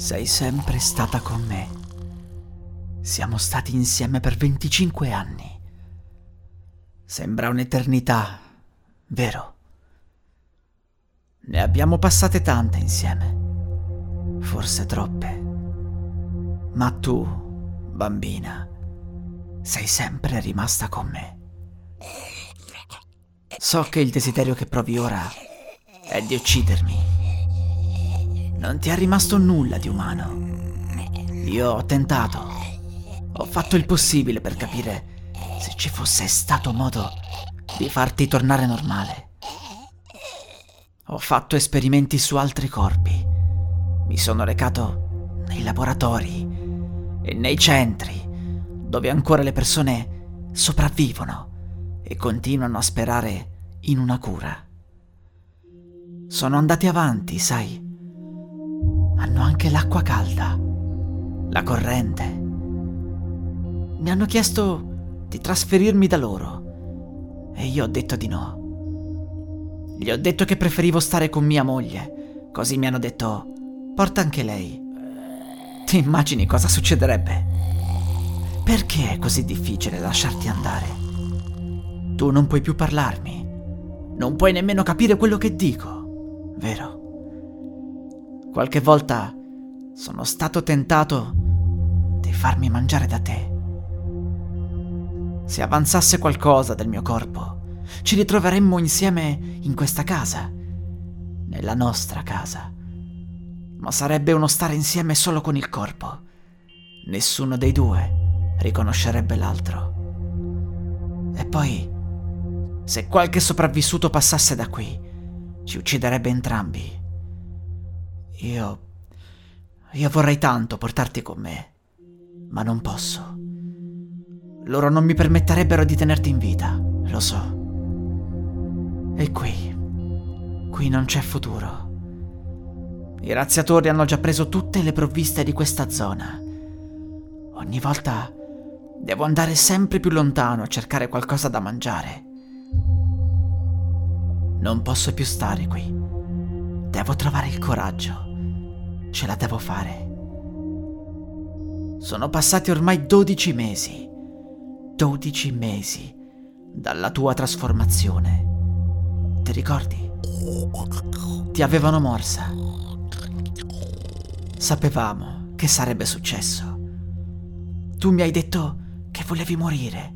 Sei sempre stata con me. Siamo stati insieme per 25 anni. Sembra un'eternità, vero? Ne abbiamo passate tante insieme, forse troppe. Ma tu, bambina, sei sempre rimasta con me. So che il desiderio che provi ora è di uccidermi. Non ti è rimasto nulla di umano. Io ho tentato. Ho fatto il possibile per capire se ci fosse stato modo di farti tornare normale. Ho fatto esperimenti su altri corpi. Mi sono recato nei laboratori e nei centri dove ancora le persone sopravvivono e continuano a sperare in una cura. Sono andati avanti, sai hanno anche l'acqua calda, la corrente. Mi hanno chiesto di trasferirmi da loro e io ho detto di no. Gli ho detto che preferivo stare con mia moglie, così mi hanno detto porta anche lei. Ti immagini cosa succederebbe? Perché è così difficile lasciarti andare? Tu non puoi più parlarmi, non puoi nemmeno capire quello che dico, vero? Qualche volta sono stato tentato di farmi mangiare da te. Se avanzasse qualcosa del mio corpo, ci ritroveremmo insieme in questa casa, nella nostra casa. Ma sarebbe uno stare insieme solo con il corpo. Nessuno dei due riconoscerebbe l'altro. E poi, se qualche sopravvissuto passasse da qui, ci ucciderebbe entrambi. Io... Io vorrei tanto portarti con me, ma non posso. Loro non mi permetterebbero di tenerti in vita, lo so. E qui... Qui non c'è futuro. I razziatori hanno già preso tutte le provviste di questa zona. Ogni volta devo andare sempre più lontano a cercare qualcosa da mangiare. Non posso più stare qui. Devo trovare il coraggio Ce la devo fare. Sono passati ormai 12 mesi. 12 mesi dalla tua trasformazione. Ti ricordi? Ti avevano morsa. Sapevamo che sarebbe successo. Tu mi hai detto che volevi morire,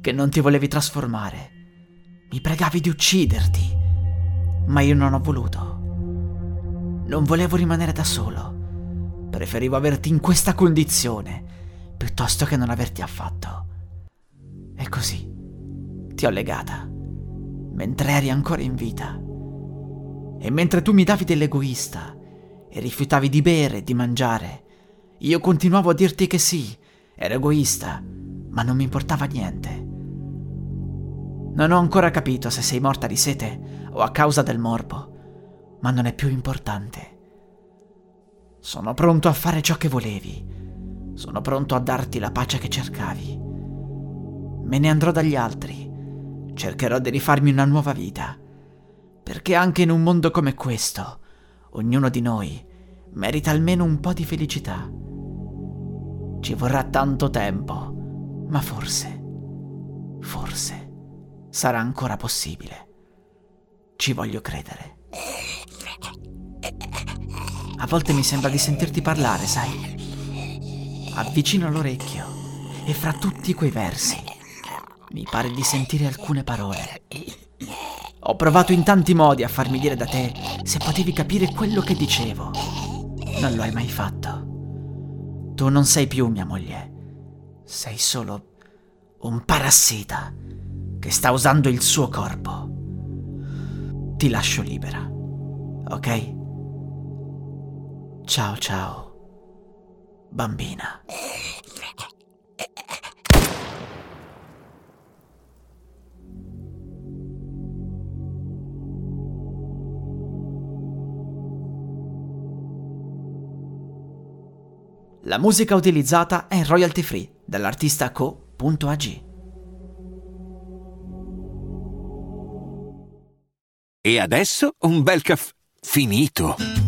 che non ti volevi trasformare. Mi pregavi di ucciderti, ma io non ho voluto. Non volevo rimanere da solo. Preferivo averti in questa condizione piuttosto che non averti affatto. E così ti ho legata, mentre eri ancora in vita. E mentre tu mi davi dell'egoista e rifiutavi di bere e di mangiare, io continuavo a dirti che sì, ero egoista, ma non mi importava niente. Non ho ancora capito se sei morta di sete o a causa del morbo ma non è più importante. Sono pronto a fare ciò che volevi. Sono pronto a darti la pace che cercavi. Me ne andrò dagli altri. Cercherò di rifarmi una nuova vita. Perché anche in un mondo come questo, ognuno di noi merita almeno un po' di felicità. Ci vorrà tanto tempo, ma forse, forse sarà ancora possibile. Ci voglio credere. A volte mi sembra di sentirti parlare, sai? Avvicino l'orecchio e fra tutti quei versi mi pare di sentire alcune parole. Ho provato in tanti modi a farmi dire da te se potevi capire quello che dicevo. Non lo hai mai fatto. Tu non sei più mia moglie. Sei solo un parassita che sta usando il suo corpo. Ti lascio libera, ok? Ciao ciao, bambina. La musica utilizzata è royalty free dall'artista co.ag. E adesso un bel caffè finito.